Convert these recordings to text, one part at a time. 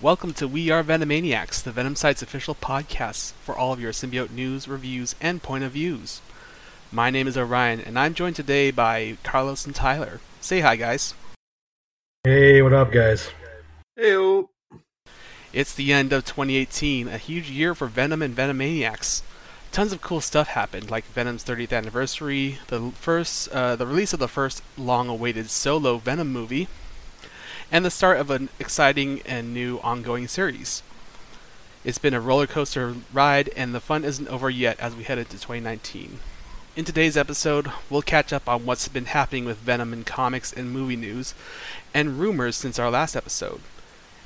Welcome to We Are Venomaniacs, the Venom Site's official podcast for all of your symbiote news, reviews, and point of views. My name is Orion, and I'm joined today by Carlos and Tyler. Say hi, guys. Hey, what up, guys? Hey, It's the end of 2018, a huge year for Venom and Venomaniacs. Tons of cool stuff happened, like Venom's 30th anniversary, the first, uh, the release of the first long-awaited solo Venom movie, and the start of an exciting and new ongoing series. It's been a roller coaster ride, and the fun isn't over yet as we head into 2019. In today's episode, we'll catch up on what's been happening with Venom in comics and movie news, and rumors since our last episode,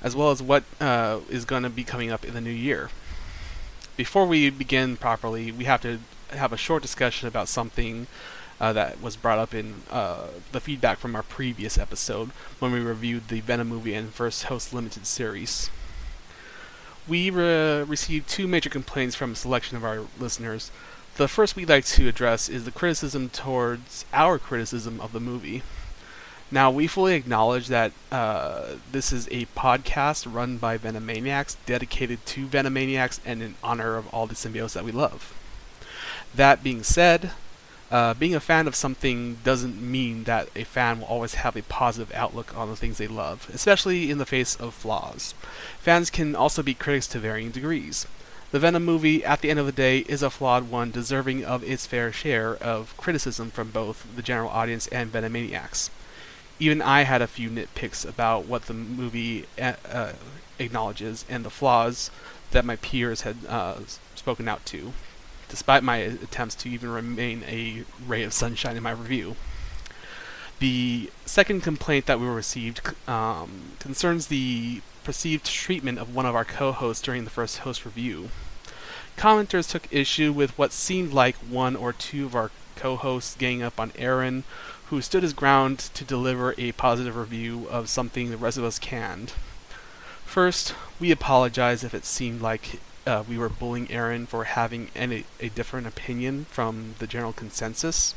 as well as what uh, is going to be coming up in the new year. Before we begin properly, we have to have a short discussion about something uh, that was brought up in uh, the feedback from our previous episode when we reviewed the Venom movie and First Host Limited series. We re- received two major complaints from a selection of our listeners. The first we'd like to address is the criticism towards our criticism of the movie. Now, we fully acknowledge that uh, this is a podcast run by Venomaniacs, dedicated to Venomaniacs and in honor of all the symbiotes that we love. That being said, uh, being a fan of something doesn't mean that a fan will always have a positive outlook on the things they love, especially in the face of flaws. Fans can also be critics to varying degrees. The Venom movie, at the end of the day, is a flawed one deserving of its fair share of criticism from both the general audience and Venomaniacs. Even I had a few nitpicks about what the movie uh, uh, acknowledges and the flaws that my peers had uh, spoken out to despite my attempts to even remain a ray of sunshine in my review. The second complaint that we received um, concerns the perceived treatment of one of our co hosts during the first host review. Commenters took issue with what seemed like one or two of our co hosts ganging up on Aaron, who stood his ground to deliver a positive review of something the rest of us canned. First, we apologize if it seemed like uh, we were bullying Aaron for having any, a different opinion from the general consensus.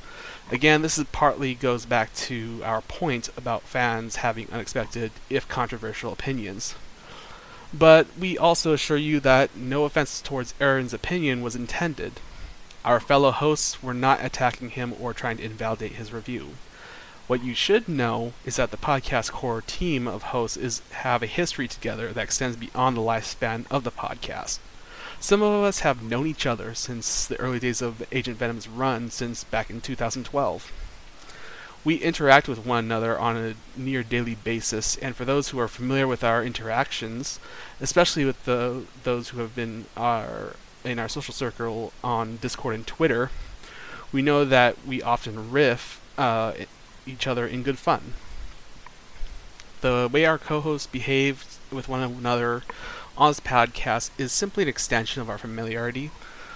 Again, this is partly goes back to our point about fans having unexpected, if controversial, opinions. But we also assure you that no offense towards Aaron's opinion was intended. Our fellow hosts were not attacking him or trying to invalidate his review. What you should know is that the podcast core team of hosts is have a history together that extends beyond the lifespan of the podcast. Some of us have known each other since the early days of Agent Venom's run since back in 2012. We interact with one another on a near daily basis, and for those who are familiar with our interactions, especially with the those who have been our in our social circle on Discord and Twitter, we know that we often riff uh, each other in good fun. The way our co-hosts behave with one another on this podcast is simply an extension of our familiarity.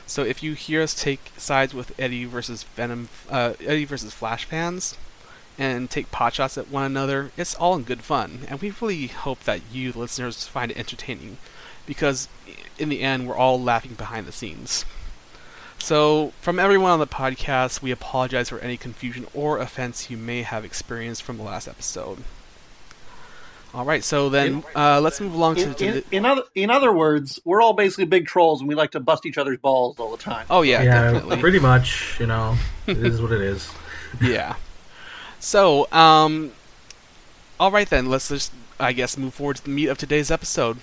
So if you hear us take sides with Eddie versus Venom, uh, Eddie versus Flash fans, and take potshots at one another, it's all in good fun, and we really hope that you, the listeners, find it entertaining, because in the end, we're all laughing behind the scenes. So, from everyone on the podcast, we apologize for any confusion or offense you may have experienced from the last episode. All right, so then uh, let's move along in, to, to in, the, in other in other words, we're all basically big trolls, and we like to bust each other's balls all the time. Oh yeah, definitely. pretty much. You know, it is what it is. yeah. So, um, all right then. Let's just, I guess, move forward to the meat of today's episode.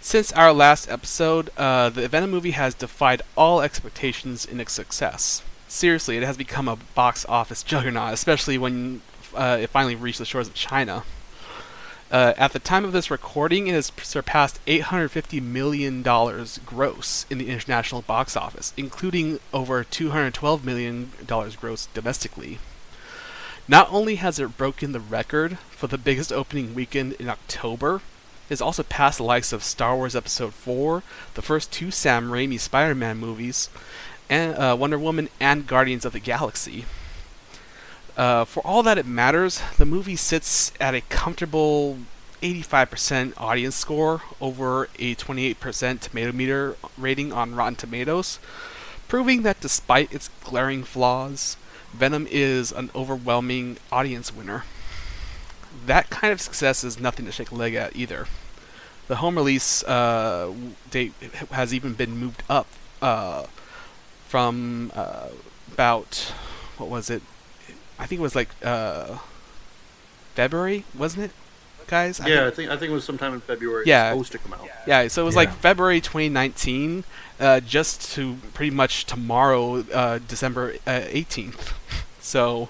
Since our last episode, uh, the Venom movie has defied all expectations in its success. Seriously, it has become a box office juggernaut, especially when uh, it finally reached the shores of China. Uh, at the time of this recording, it has surpassed $850 million gross in the international box office, including over $212 million gross domestically. Not only has it broken the record for the biggest opening weekend in October, it has also passed the likes of Star Wars Episode 4, the first two Sam Raimi Spider Man movies, and uh, Wonder Woman and Guardians of the Galaxy. Uh, for all that it matters, the movie sits at a comfortable 85% audience score over a 28% tomato meter rating on Rotten Tomatoes, proving that despite its glaring flaws, Venom is an overwhelming audience winner. That kind of success is nothing to shake a leg at either. the home release uh, date has even been moved up uh, from uh, about what was it? I think it was like uh, February, wasn't it, guys? I yeah, think- I think I think it was sometime in February. Yeah. it's supposed to come out. Yeah, so it was like February 2019, uh, just to pretty much tomorrow, uh, December uh, 18th. So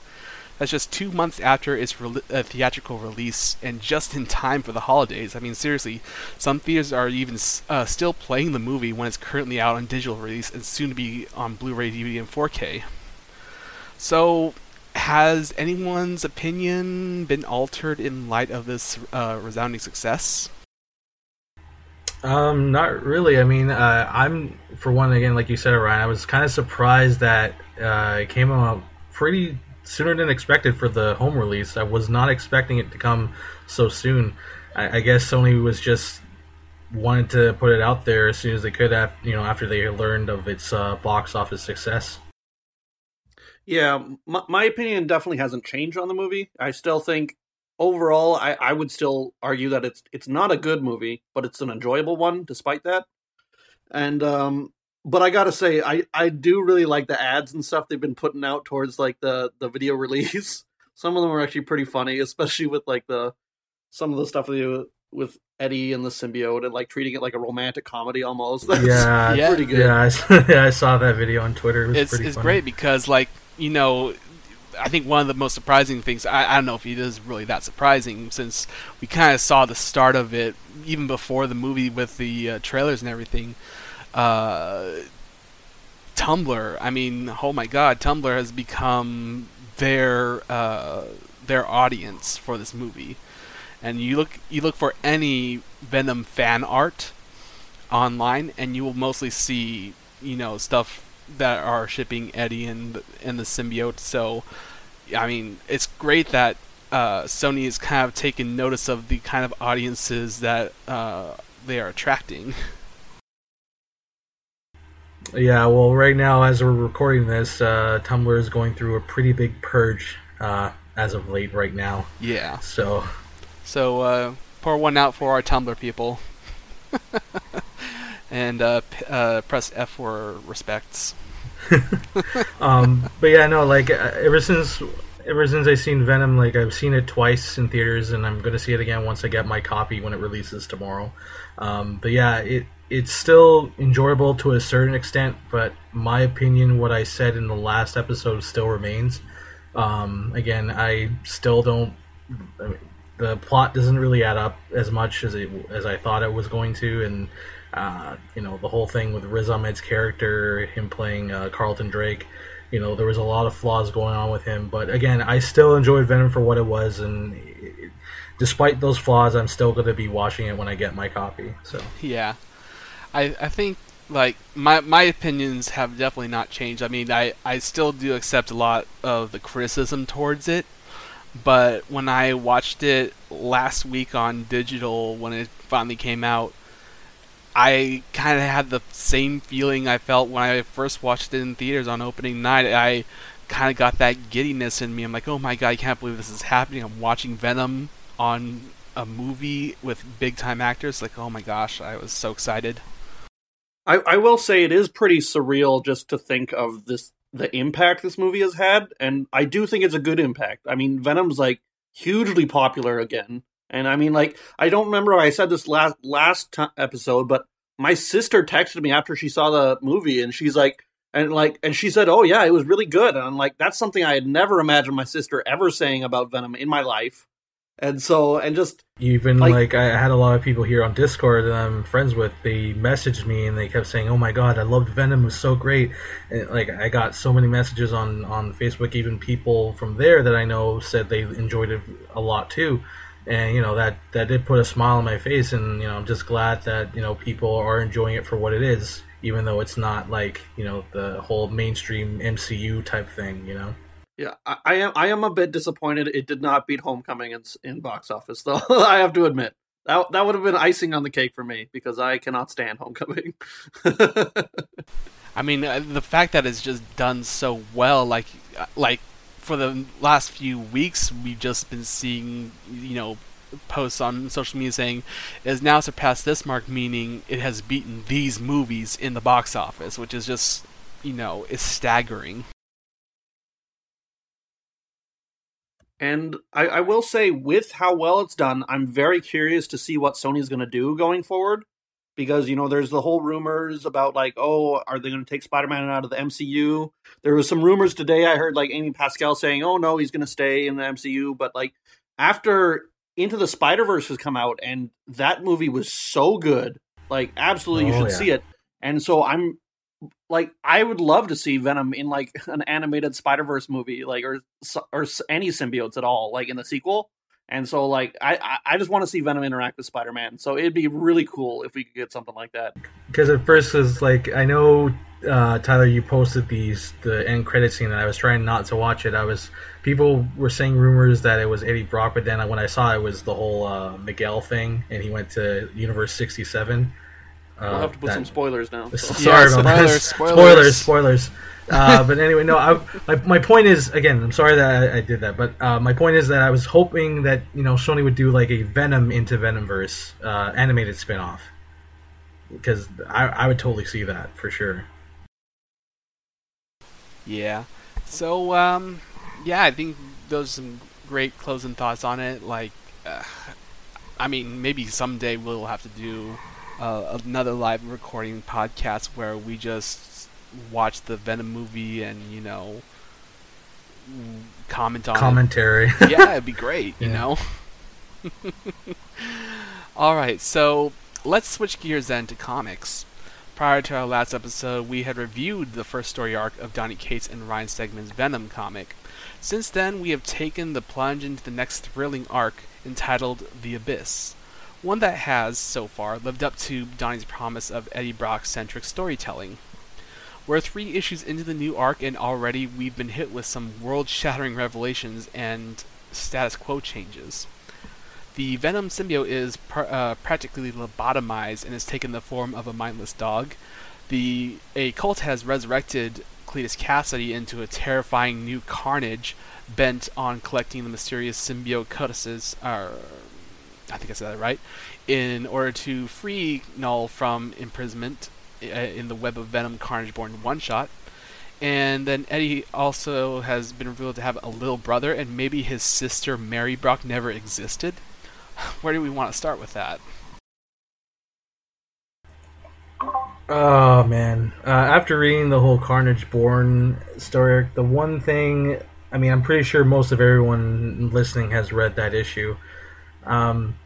that's just two months after its rel uh, theatrical release, and just in time for the holidays. I mean, seriously, some theaters are even s- uh, still playing the movie when it's currently out on digital release and soon to be on Blu-ray, DVD, and 4K. So, has anyone's opinion been altered in light of this uh, resounding success? Um, not really. I mean, uh, I'm for one again, like you said, Orion. I was kind of surprised that uh, it came out pretty sooner than expected for the home release. I was not expecting it to come so soon. I, I guess Sony was just wanted to put it out there as soon as they could, af- you know, after they learned of its uh, box office success. Yeah, my, my opinion definitely hasn't changed on the movie. I still think overall, I, I would still argue that it's it's not a good movie, but it's an enjoyable one despite that. And um, but I gotta say, I I do really like the ads and stuff they've been putting out towards like the the video release. Some of them are actually pretty funny, especially with like the some of the stuff they do with Eddie and the symbiote and like treating it like a romantic comedy almost. That's Yeah, Yeah. pretty good. yeah, I, s- yeah, I saw that video on Twitter. It was it's pretty it's funny. great because like you know I think one of the most surprising things I, I don't know if it is really that surprising since we kind of saw the start of it even before the movie with the uh, trailers and everything uh, Tumblr. I mean oh my god Tumblr has become their uh, their audience for this movie. And you look you look for any Venom fan art online and you will mostly see you know stuff that are shipping Eddie and the- and the symbiote. So, I mean, it's great that uh, Sony is kind of taking notice of the kind of audiences that uh, they are attracting. Yeah, well, right now, as we're recording this, uh, Tumblr is going through a pretty big purge uh, as of late right now. Yeah. So, So uh, pour one out for our Tumblr people, and uh, p- uh, press F for respects. um, but yeah, no, like uh, ever since ever since I seen Venom, like I've seen it twice in theaters, and I'm gonna see it again once I get my copy when it releases tomorrow. Um, but yeah, it it's still enjoyable to a certain extent, but my opinion, what I said in the last episode, still remains. Um, again, I still don't. I mean, the plot doesn't really add up as much as it as I thought it was going to, and uh, you know the whole thing with Riz Ahmed's character, him playing uh, Carlton Drake. You know there was a lot of flaws going on with him, but again, I still enjoyed Venom for what it was, and it, despite those flaws, I'm still going to be watching it when I get my copy. So Yeah, I I think like my my opinions have definitely not changed. I mean, I I still do accept a lot of the criticism towards it, but when I watched it last week on digital when it finally came out, I kind of had the same feeling I felt when I first watched it in theaters on opening night. I kind of got that giddiness in me. I'm like, oh my god, I can't believe this is happening. I'm watching Venom on a movie with big time actors. Like, oh my gosh, I was so excited. I, I will say it is pretty surreal just to think of this the impact this movie has had, and I do think it's a good impact. I mean, Venom's like hugely popular again, and I mean, like I don't remember I said this last last t- episode, but my sister texted me after she saw the movie, and she's like, and like, and she said, "Oh yeah, it was really good," and I'm like, that's something I had never imagined my sister ever saying about Venom in my life, and so and just even Like- like, I had a lot of people here on Discord that I'm friends with. They messaged me and they kept saying, "Oh my god, I loved Venom. It was so great." And like I got so many messages on on Facebook. Even people from there that I know said they enjoyed it a lot too. And you know that that did put a smile on my face. And you know I'm just glad that you know people are enjoying it for what it is, even though it's not like you know the whole mainstream MCU type thing. You know. Yeah, I, I am. I am a bit disappointed. It did not beat Homecoming in, in box office, though. I have to admit that that would have been icing on the cake for me because I cannot stand Homecoming. I mean, uh, the fact that it's just done so well, like, uh, like for the last few weeks, we've just been seeing, you know, posts on social media saying it has now surpassed this mark, meaning it has beaten these movies in the box office, which is just you know is staggering. And I, I will say, with how well it's done, I'm very curious to see what Sony's going to do going forward. Because you know, there's the whole rumors about like, oh, are they going to take Spider-Man out of the MCU? There was some rumors today. I heard like Amy Pascal saying, oh no, he's going to stay in the MCU. But like after Into the Spider Verse has come out, and that movie was so good, like absolutely, you Oh, should yeah. see it. And so I'm like I would love to see Venom in like an animated Spider Verse movie, like or or any symbiotes at all, like in the sequel. And so like I I, I just want to see Venom interact with Spider Man. So it'd be really cool if we could get something like that. because at first it's like I know uh, Tyler, you posted these the end credit scene, and I was trying not to watch it. I was people were saying rumors that it was Eddie Brock, but then when I saw it was the whole uh, Miguel thing, and he went to Universe sixty seven. Uh, We'll have to put some spoilers now. So. Sorry Yeah, about spoilers, this. spoilers. spoilers, spoilers. Uh, but anyway, no. I, my my point is again. I'm sorry that I, I did that, but uh, my point is that I was hoping that you know Sony would do like a Venom into Venomverse uh, animated spin-off because I, I would totally see that for sure. Yeah. So, um, yeah, I think those are some great closing thoughts on it. Like, uh, I mean, maybe someday we'll have to do uh, another live recording podcast where we just watch the Venom movie and, you know, comment on it. Commentary. yeah, it'd be great, you know? All right, so let's switch gears then to comics. Prior to our last episode, we had reviewed the first story arc of Donny Cates and Ryan Stegman's Venom comic. Since then, we have taken the plunge into the next thrilling arc entitled The Abyss, one that has, so far, lived up to Donny's promise of Eddie Brock centric storytelling. We're three issues into the new arc, and already we've been hit with some world shattering revelations and status quo changes. The Venom symbiote is pr- uh, practically lobotomized and has taken the form of a mindless dog. The a cult has resurrected Cletus Cassidy into a terrifying new carnage, bent on collecting the mysterious symbiote codices. Uh, I think I said that right. In order to free Knull from imprisonment in the web of Venom Carnage Born one shot. And then Eddie also has been revealed to have a little brother, and maybe his sister Mary Brock never existed. Where do we want to start with that? Oh man! Uh, after reading the whole Carnage Born story, the one thing I mean, I'm pretty sure most of everyone listening has read that issue. Um,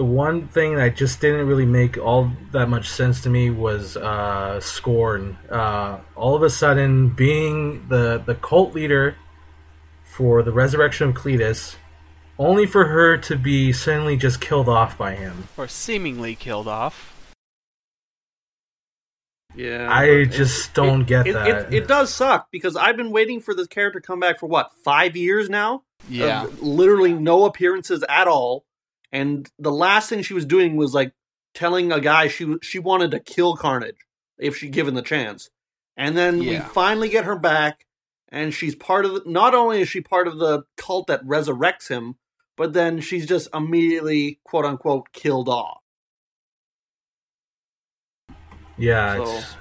the one thing that just didn't really make all that much sense to me was uh, Scorn. Uh, all of a sudden, being the the cult leader for the resurrection of Cletus, only for her to be suddenly just killed off by him. Or seemingly killed off. Yeah, I but just don't get it, that. It, it does suck because I've been waiting for this character to come back for what five years now. Yeah. Literally no appearances at all. And the last thing she was doing was like telling a guy she she wanted to kill Carnage if she given the chance. And then we finally get her back, and she's part of. The, not only is she part of the cult that resurrects him, but then she's just immediately quote unquote killed off. Yeah, So, it's,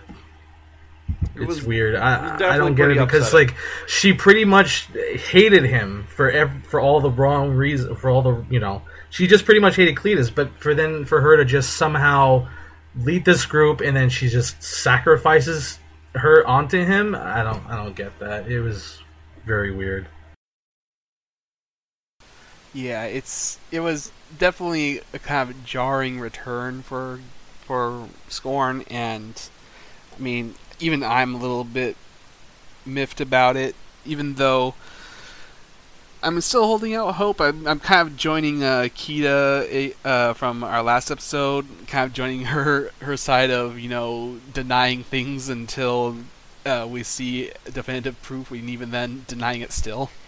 it it's was- weird. it was I, I don't get it because upsetting. like she pretty much hated him for ev- for all the wrong reason for all the you know she just pretty much hated Cletus, but for then for her to just somehow lead this group and then she just sacrifices her onto him, I don't I don't get that. It was very weird. Yeah, it's it was definitely a kind of jarring return for for Scorn, and I mean, even I'm a little bit miffed about it. Even though I'm still holding out hope, I'm, I'm kind of joining uh, Kita eh, uh, from our last episode, kind of joining her her side of you know denying things until uh, we see definitive proof, and even then denying it still.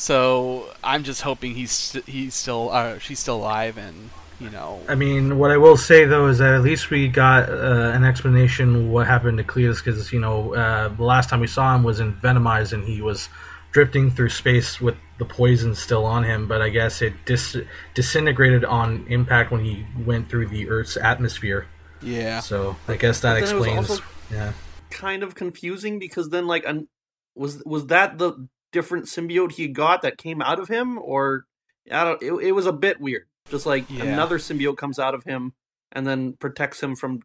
So I'm just hoping he's st- he's still uh, she's still alive and you know I mean, what I will say though is that at least we got uh, an explanation what happened to Cletus because you know uh, the last time we saw him was in Venomized and he was drifting through space with the poison still on him, but I guess it dis- disintegrated on impact when he went through the Earth's atmosphere. Yeah. So I guess that But then it was explains. also- yeah. kind of confusing because then like an, was was that the different symbiote he got that came out of him or I don't it, it was a bit weird. Just like Yeah. another symbiote comes out of him and then protects him from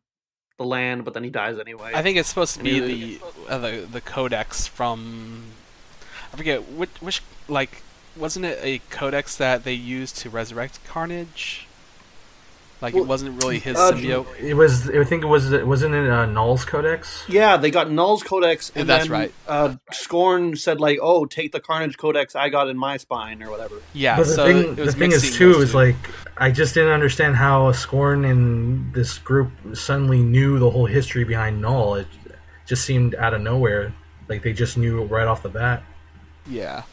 the land, but then he dies anyway. I think it's supposed to be the uh, the the codex from I forget which which like wasn't it a codex that they used to resurrect Carnage? Like Well, it wasn't really his uh, symbiote. It was. I think it was. Wasn't it uh, Knull's Codex? yeah, they got Knull's Codex, and That's then, right. Uh, Scorn said like, "Oh, take the Carnage Codex I got in my spine or whatever." Yeah, But the so thing, it the thing is too, is like I just didn't understand how Scorn and this group suddenly knew the whole history behind Knull. It just seemed out of nowhere, like they just knew right off the bat. Yeah.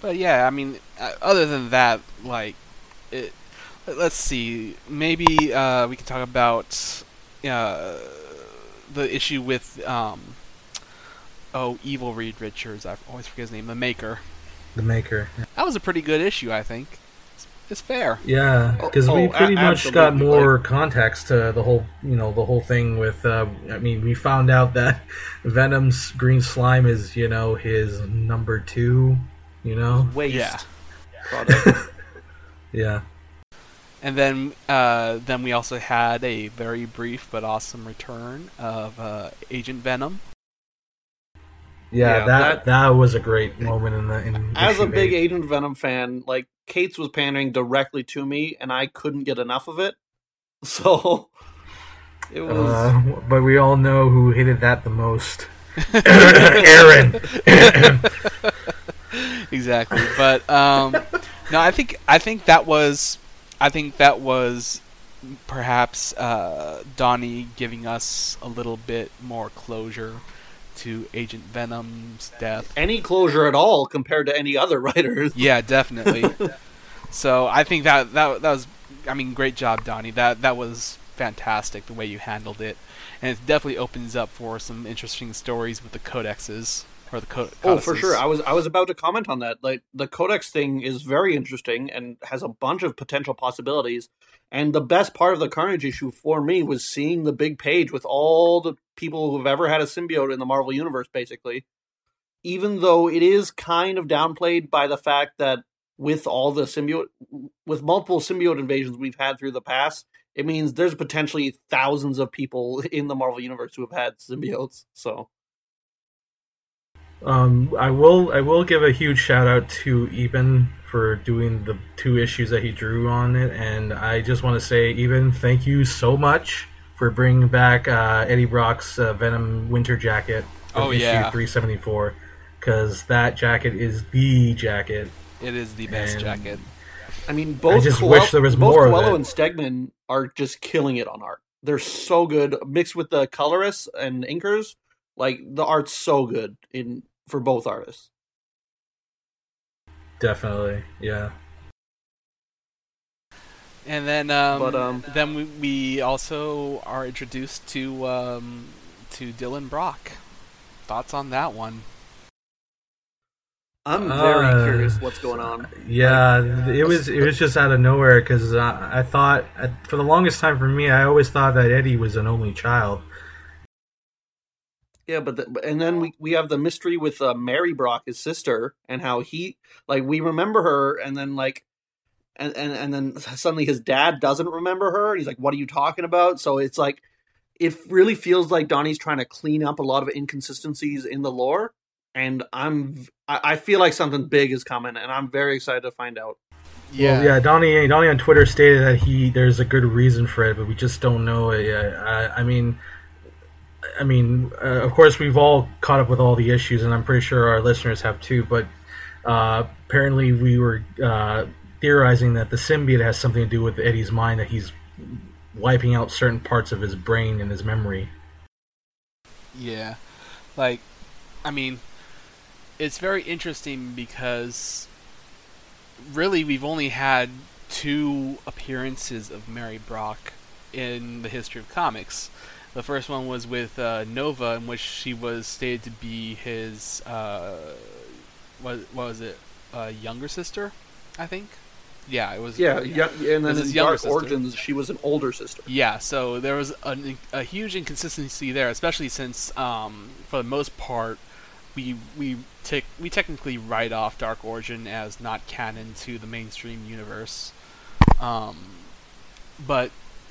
But yeah, I mean, uh, other than that, like, it. Let- Let's see. Maybe uh, we can talk about uh, the issue with um, oh, evil Reed Richards. I always forget his name. The Maker. The Maker, That was a pretty good issue, I think. It's, it's fair. yeah, because Oh, we oh, pretty a- much got more context to the whole, you know, the whole thing with. Uh, I mean, we found out that Venom's green slime is, you know, his number two. You know, Waste Yeah. yeah. And then, uh, then we also had a very brief but awesome return of uh, Agent Venom. Yeah, Yeah, that, that- that was a great moment in the in As a big eight. Agent Venom fan, like Cates was pandering directly to me, and I couldn't get enough of it. So it was. Uh, but we all know who hated that the most. Aaron. exactly. But um, no, I think I think that was I think that was perhaps uh, Donny giving us a little bit more closure to Agent Venom's death. any closure at all compared to any other writers. Yeah, definitely. so I think that that that was I mean great job Donny. That that was fantastic the way you handled it. And it definitely opens up for some interesting stories with the codexes or the co- Oh, for sure. I was I was about to comment on that. Like the Codex thing is very interesting and has a bunch of potential possibilities. And the best part of the Carnage issue for me was seeing the big page with all the people who've ever had a symbiote in the Marvel universe, basically. Even though it is kind of downplayed by the fact that with all the symbiote, with multiple symbiote invasions we've had through the past, it means there's potentially thousands of people in the Marvel universe who have had symbiotes. So Um, I will I will give a huge shout out to Iban for doing the two issues that he drew on it, and I just want to say, Iban, thank you so much for bringing back uh, Eddie Brock's uh, Venom Winter Jacket. from Oh, issue yeah. 374, because that jacket is the jacket. It is the best And- jacket. I mean, both just Coel- wish there was both more of Coello it. and Stegman are just killing it on art. They're so good, mixed with the colorists and inkers. Like the art's so good in for both artists. Definitely, yeah. And then, um, But, um, then we, we also are introduced to um, to Dylan Brock. Thoughts on that one? I'm very Uh, curious what's going on. Yeah, it was it was just out of nowhere because I, I thought for the longest time for me, I always thought that Eddie was an only child. Yeah, but the, and then we we have the mystery with uh, Mary Brock, his sister, and how he like we remember her, and then like. And, and and then suddenly his dad doesn't remember her, and he's like, "What are you talking about?" So it's like, it really feels like Donny's trying to clean up a lot of inconsistencies in the lore, and I'm I, I feel like something big is coming, and I'm very excited to find out. Yeah, Well, yeah. Donny Donny on Twitter stated that he there's a good reason for it, but we just don't know it yet. I, I mean, I mean, uh, of course, we've all caught up with all the issues, and I'm pretty sure our listeners have too. But uh, apparently, we were uh, theorizing that the symbiote has something to do with Eddie's mind, that he's wiping out certain parts of his brain and his memory. Yeah. Like, I mean, it's very interesting because really we've only had two appearances of Mary Brock in the history of comics. The first one was with uh, Nova, in which she was stated to be his uh, what, what was it? Uh, younger sister, I think. Yeah, it was. Yeah, yeah, and then in Dark sister. Origins, she was an older sister. Yeah, so there was a, a huge inconsistency there, especially since, um, for the most part, we we take we technically write off Dark Origin as not canon to the mainstream universe. Um, but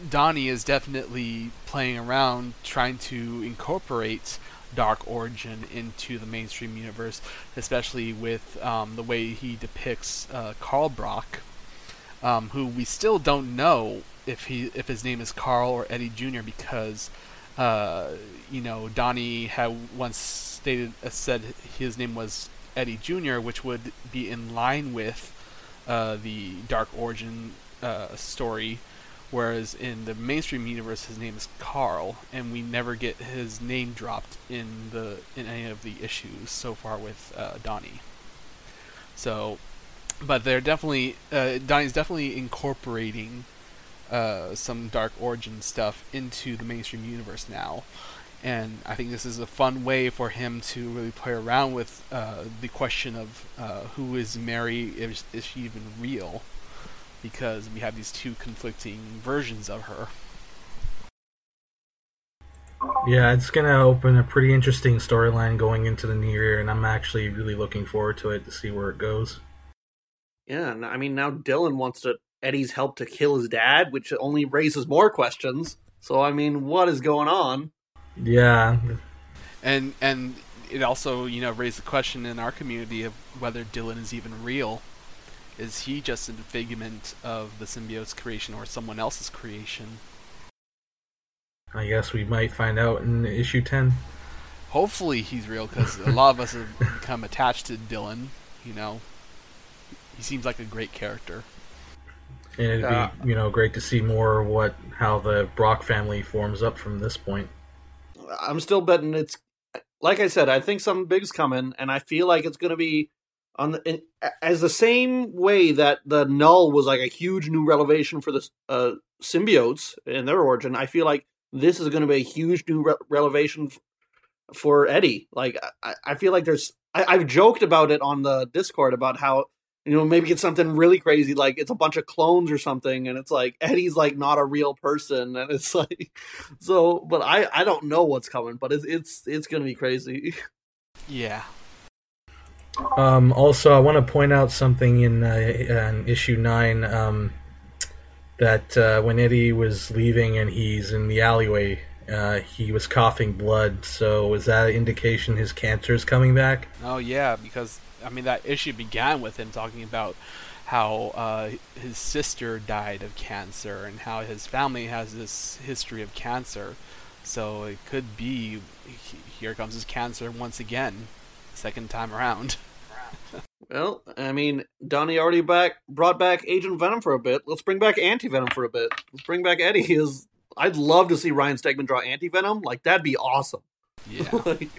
Donny is definitely playing around trying to incorporate Dark Origin into the mainstream universe, especially with um, the way he depicts uh, Carl Brock, um, who we still don't know if he if his name is Carl or Eddie Jr. because uh, you know Donny had once stated uh, said his name was Eddie Jr., which would be in line with uh, the Dark Origin uh, story, whereas in the mainstream universe his name is Carl, and we never get his name dropped in the in any of the issues so far with uh, Donny. So, but they're definitely uh, Donny's definitely incorporating uh, some Dark Origin stuff into the mainstream universe now. And I think this is a fun way for him to really play around with uh, the question of uh, who is Mary? Is, is she even real? Because we have these two conflicting versions of her. Yeah, it's gonna open a pretty interesting storyline going into the new year, and I'm actually really looking forward to it to see where it goes. Yeah, and I mean now Dylan wants to Eddie's help to kill his dad, which only raises more questions. So I mean, what is going on? Yeah, And and it also you know raised the question in our community of whether Dylan is even real. Is he just a figment of the symbiote's creation or someone else's creation? I guess we might find out in issue ten. Hopefully he's real because a lot of us have become attached to Dylan. You know, he seems like a great character. And it'd Yeah. be uh, you know great to see more what how the Brock family forms up from this point. I'm still betting it's like I said. I think something big's coming, and I feel like it's going to be on the in, as the same way that the Knull was like a huge new revelation for the uh, symbiotes in their origin. I feel like this is going to be a huge new re- revelation f- for Eddie. Like I, I feel like there's I, I've joked about it on the Discord about how you know maybe it's something really crazy like it's a bunch of clones or something and it's like Eddie's like not a real person and it's like so but I I don't know what's coming but it's it's it's gonna be crazy. Yeah. Um, also, I want to point out something in, uh, in issue nine um, that uh, when Eddie was leaving and he's in the alleyway, uh, he was coughing blood. So is that an indication his cancer is coming back? Oh yeah, because I mean that issue began with him talking about how uh, his sister died of cancer and how his family has this history of cancer. So it could be here comes his cancer once again, second time around. Well, I mean, Donny already back brought back Agent Venom for a bit. Let's bring back Anti Venom for a bit. Let's bring back Eddie. Is I'd love to see Ryan Stegman draw Anti Venom. Like that'd be awesome. Yeah. Like,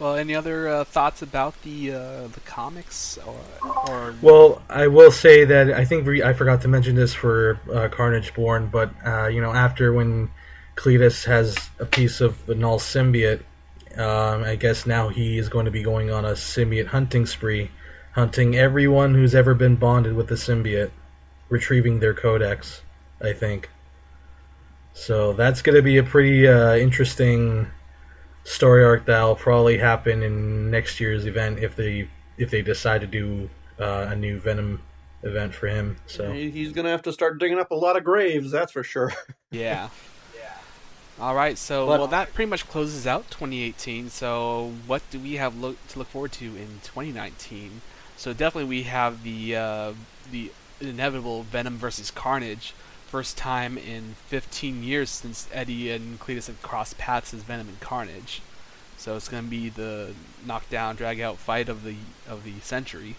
well, any other uh, thoughts about the uh, the comics or, or Well, I will say that I think we, I forgot to mention this for uh, Carnage Born, but uh, you know, after when Cletus has a piece of the Knull symbiote, um, I guess now he is going to be going on a symbiote hunting spree, hunting everyone who's ever been bonded with the symbiote, retrieving their codex. I think. So that's going to be a pretty uh, interesting story arc that'll probably happen in next year's event if they if they decide to do uh, a new Venom event for him. So he's gonna have to start digging up a lot of graves. That's for sure. Yeah. All right, so But- well that pretty much closes out 2018. So what do we have look, to look forward to in 2019? So definitely we have the uh, the inevitable Venom versus Carnage. First time in 15 years since Eddie and Cletus have crossed paths as Venom and Carnage. So it's going to be the knockdown, drag out fight of the of the century.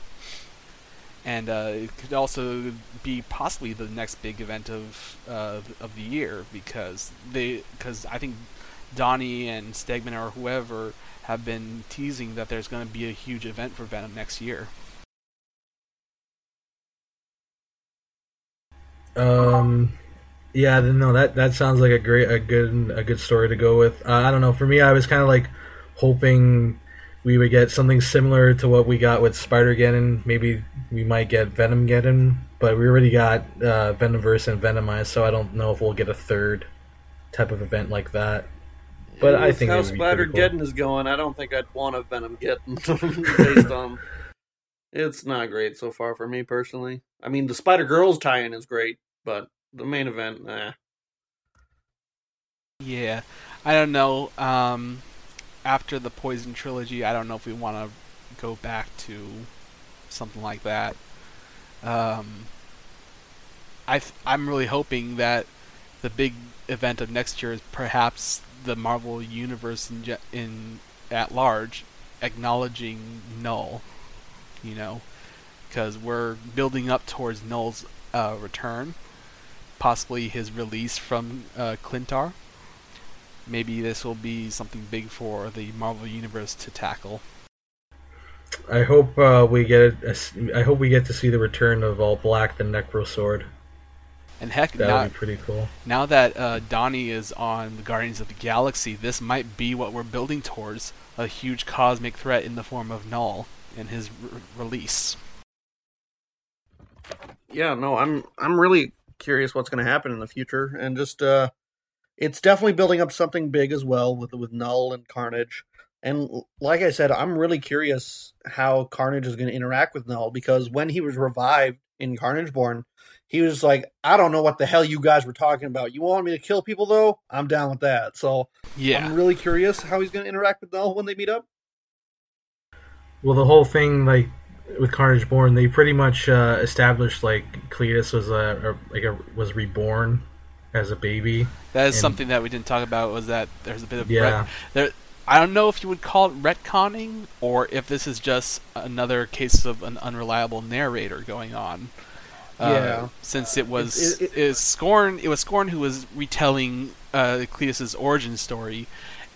And uh, it could also be possibly the next big event of uh, of the year because they because I think Donny and Stegman or whoever have been teasing that there's going to be a huge event for Venom next year. um, Yeah, no, that that sounds like a great, a good, a good story to go with. Uh, I don't know. For me, I was kind of like hoping we would get something similar to what we got with Spider Geddon. Maybe we might get Venom Geddon, but we already got uh, Venomverse and Venomized, so I don't know if we'll get a third type of event like that. But I think how Spider Geddon cool. is going, I don't think I'd want a Venom Geddon based on. It's not great so far for me personally. I mean, the Spider Girls tie-in is great, but the main event, eh. Yeah, I don't know. Um, after the Poison trilogy, I don't know if we want to go back to something like that. Um, I I'm really hoping that the big event of next year is perhaps the Marvel universe in in at large acknowledging Knull, You know, because we're building up towards Knull's uh, return, possibly his release from uh, Klyntar maybe this will be something big for the Marvel Universe to tackle. I hope uh, we get. A, I hope we get to see the return of All Black, the Necro Sword. And heck, that now, would be pretty cool. Now that uh, Donny is on the Guardians of the Galaxy, this might be what we're building towards—a huge cosmic threat in the form of Knull and his re- release. Yeah, no, I'm I'm really curious what's going to happen in the future, and just uh, it's definitely building up something big as well with with Knull and Carnage. And like I said, I'm really curious how Carnage is going to interact with Knull because when he was revived in Carnage Born, he was like, "I don't know what the hell you guys were talking about. You want me to kill people though? I'm down with that." So yeah, I'm really curious how he's going to interact with Knull when they meet up. Well, the whole thing, like with Carnage Born, they pretty much uh, established like Cletus was a, a like a was reborn as a baby. That is and, something that we didn't talk about. Was that there's a bit of yeah. Ret- there, I don't know if you would call it retconning or if this is just another case of an unreliable narrator going on. Uh, yeah. Uh, since it was it, it, it, Scorn, it was Scorn who was retelling uh, Cletus's origin story,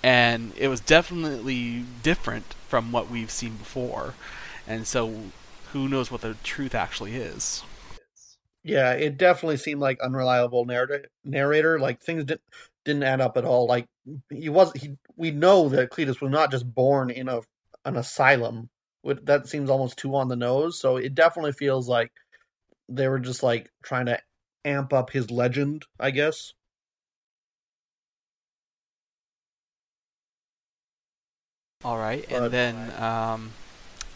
and it was definitely different from what we've seen before, and so who knows what the truth actually is. Yeah, it definitely seemed like unreliable narrator. Narrator, like things didn't didn't add up at all. Like he was, he we know that Cletus was not just born in a an asylum. That seems almost too on the nose. So it definitely feels like they were just like trying to amp up his legend, I guess. All right, and then um,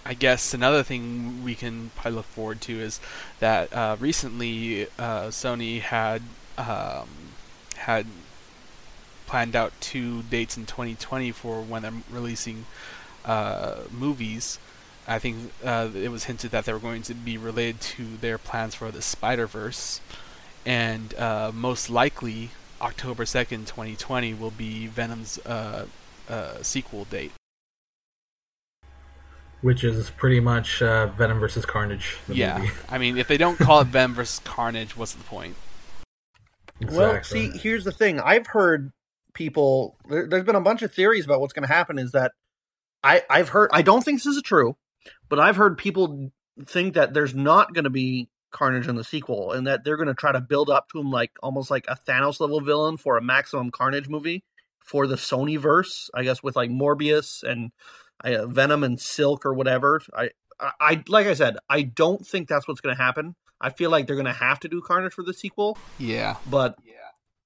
I guess another thing we can probably look forward to is that uh, recently uh, Sony had um, had planned out two dates in 2020 for when they're releasing uh, movies. I think uh, it was hinted that they were going to be related to their plans for the Spider Verse, and uh, most likely October 2nd, 2020 will be Venom's uh, sequel date which is pretty much uh, Venom versus Carnage. yeah, movie. I mean, if they don't call it Venom versus Carnage, what's the point? Exactly. Well, see, here's the thing. I've heard people. There, has been a bunch of theories about what's going to happen. Is that I I've heard. I don't think this is true, but I've heard people think that there's not going to be Carnage in the sequel, and that they're going to try to build up to him like almost like a Thanos level villain for a Maximum Carnage movie for the Sony verse. I guess with like Morbius and uh, Venom and Silk or whatever. I, I, I like I said, I don't think that's what's going to happen. I feel like they're going to have to do Carnage for the sequel. Yeah, but yeah,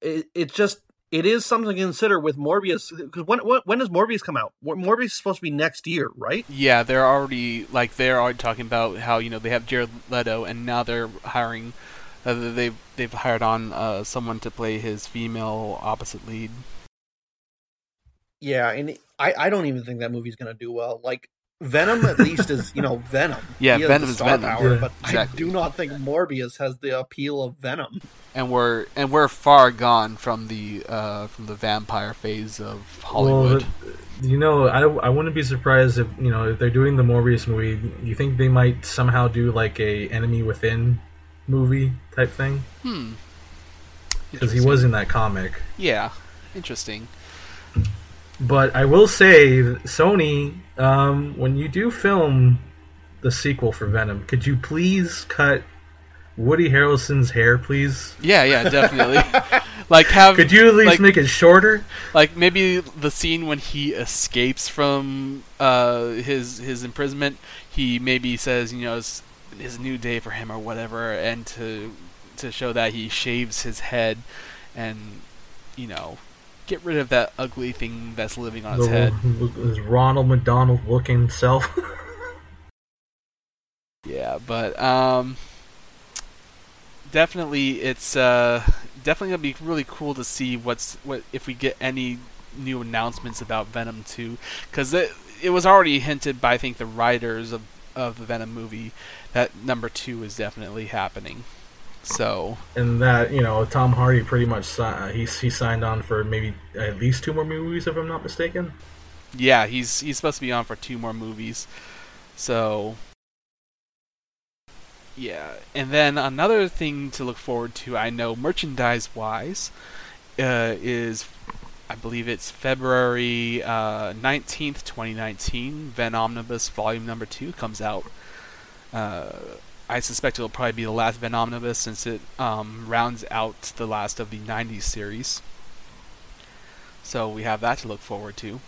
it, it's just it is something to consider with Morbius because when, when, when does Morbius come out? Morbius is supposed to be next year, right? Yeah, they're already like they're already talking about how you know they have Jared Leto and now they're hiring. Uh, they've they've hired on uh, someone to play his female opposite lead. Yeah, and I, I don't even think that movie's gonna do well. Like Venom at least is you know Venom. Yeah, Venom is Venom. Power, yeah. But exactly. I do not think Morbius has the appeal of Venom. And we're and we're far gone from the uh, from the vampire phase of Hollywood. Well, you know, I, I wouldn't be surprised if you know if they're doing the Morbius movie. You think they might somehow do like a Enemy Within movie type thing? Hmm. Because he was in that comic. Yeah, interesting. But I will say, Sony, um, when you do film the sequel for Venom, could you please cut Woody Harrelson's hair, please? Yeah, yeah, definitely. like have Could you at least like, make it shorter? like maybe the scene when he escapes from uh, his his imprisonment, he maybe says, you know, it's, a new day for him or whatever, and to to show that he shaves his head and you know get rid of that ugly thing that's living on his The- head. Is Ronald McDonald looking self. Yeah, but um, definitely it's uh, definitely gonna be really cool to see what's what if we get any new announcements about Venom 2 because it it was already hinted by I think the writers of of the Venom movie that number two is definitely happening. So and that you know Tom Hardy pretty much uh, he he signed on for maybe at least two more movies if I'm not mistaken. yeah, he's he's supposed to be on for two more movies. So yeah, and then another thing to look forward to, I know merchandise wise, uh, is I believe it's February uh, nineteenth, twenty nineteen. Venom Omnibus Volume Number Two comes out. Uh, I suspect it'll probably be the last Venom Omnibus since it um, rounds out the last of the '90s series. So we have that to look forward to.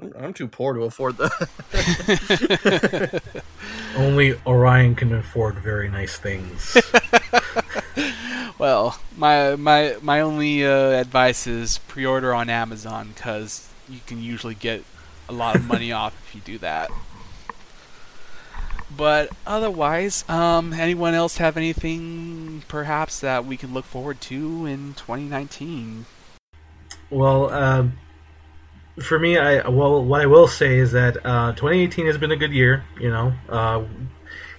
I'm, I'm too poor to afford that. Only Orion can afford very nice things. Well, my my my only uh, advice is pre-order on Amazon because you can usually get a lot of money off if you do that. But otherwise, um, anyone else have anything perhaps that we can look forward to in 2019? well, uh, for me, I well what I will say is that uh, 2018 has been a good year. You know, uh,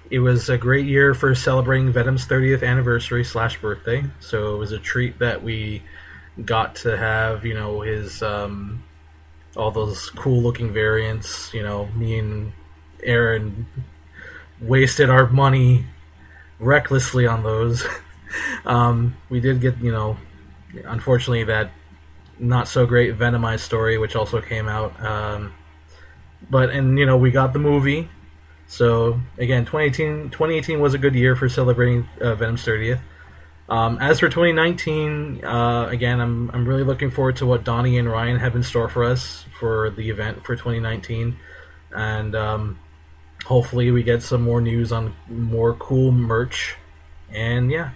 it was a great year for celebrating Venom's 30th anniversary slash birthday. So it was a treat that we got to have. You know, his um, all those cool looking variants. You know, me and Aaron wasted our money recklessly on those. um, we did get, you know, unfortunately that not so great Venomized story, which also came out. Um, but and you know we got the movie. So again, 2018, 2018 was a good year for celebrating uh, Venom's 30th. Um, as for 2019, uh, again, I'm I'm really looking forward to what Donny and Ryan have in store for us for the event for 2019, and um, hopefully we get some more news on more cool merch. And yeah,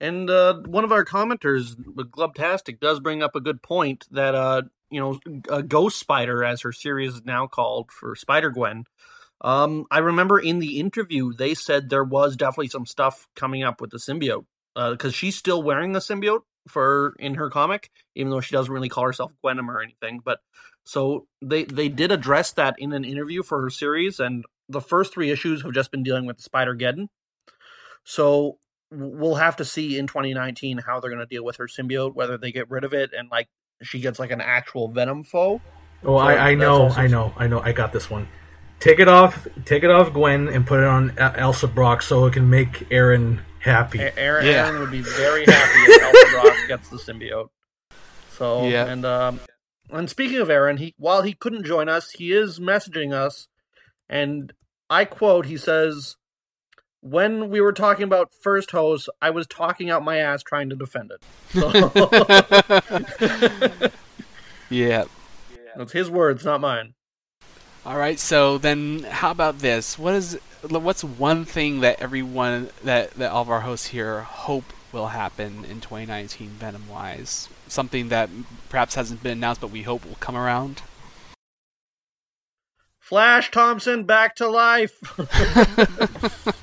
And uh, one of our commenters, Glubtastic, does bring up a good point that uh, you know, uh, Ghost Spider, as her series is now called for Spider Gwen. Um, I remember in the interview they said there was definitely some stuff coming up with the symbiote because she's still wearing the symbiote for in her comic, even though she doesn't really call herself Gwenom or anything. But so they they did address that in an interview for her series, and the first three issues have just been dealing with Spider Geddon. So we'll have to see in 2019 how they're going to deal with her symbiote, whether they get rid of it and like she gets like an actual venom foe. Oh, So I, I know, I know, I know. I got this one. Take it off, take it off Gwen, and put it on Elsa Brock so it can make Aaron happy. A- Aaron, Yeah. Aaron would be very happy if Elsa Brock gets the symbiote. So Yeah. and um and speaking of Aaron, he while he couldn't join us, he is messaging us, and I quote: He says, "When we were talking about first host, I was talking out my ass trying to defend it." So Yeah. that's his words, not mine. All right. So then, how about this? What is what's one thing that everyone that that all of our hosts here hope will happen in 2019 Venom wise? Something that perhaps hasn't been announced, but we hope will come around. Flash Thompson back to life.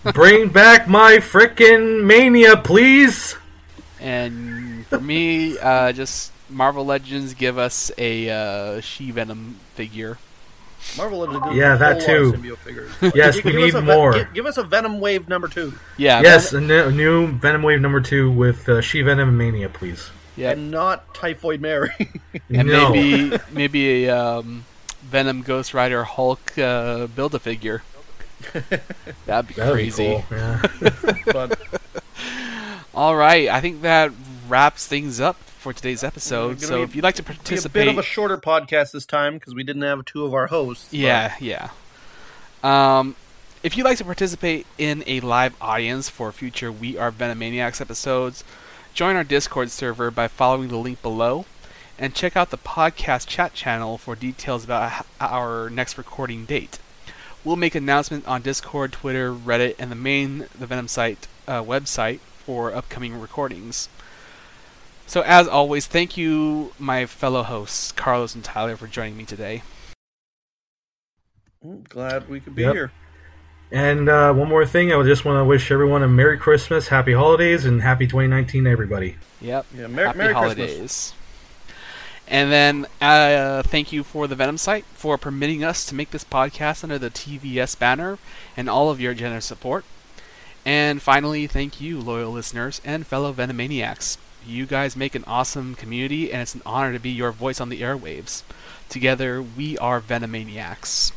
Bring back my frickin' mania, please. And for me, uh, just Marvel Legends give us a uh, She Venom figure. Marvel Legends. gives Yeah, that too. of symbiote figures. Yes, Give- we give us need a Ve- more. gi- give us a Venom Wave number two, Yeah. yes, Ven- a new, new Venom Wave number two with uh, She Venom Mania, please. yeah. and not Typhoid Mary. And no. maybe maybe a um, Venom Ghost Rider Hulk uh, build a figure. That'd be That'd crazy. be cool. Yeah. but All right, I think that wraps things up for today's episode. So if you'd like to be a bit of a shorter podcast this time because we didn't have two of our hosts. but- yeah, yeah. Um, If you'd like to participate in a live audience for future We Are Venomaniacs episodes, join our Discord server by following the link below, and check out the podcast chat channel for details about our next recording date. We'll make announcements on Discord, Twitter, Reddit, and the main the Venom site uh, website for upcoming recordings. So, as always, thank you, my fellow hosts, Carlos and Tyler, for joining me today. Glad we could be Yep. here. And uh, one more thing, I would just want to wish everyone a Merry Christmas, Happy Holidays, and Happy 2019 to everybody. Yep. Yeah, Mer- Happy Merry holidays. Christmas. And then uh, thank you for the Venom site for permitting us to make this podcast under the TVS banner and all of your generous support. And finally, thank you, loyal listeners and fellow Venomaniacs. You guys make an awesome community, and it's an honor to be your voice on the airwaves. Together, we are Venomaniacs.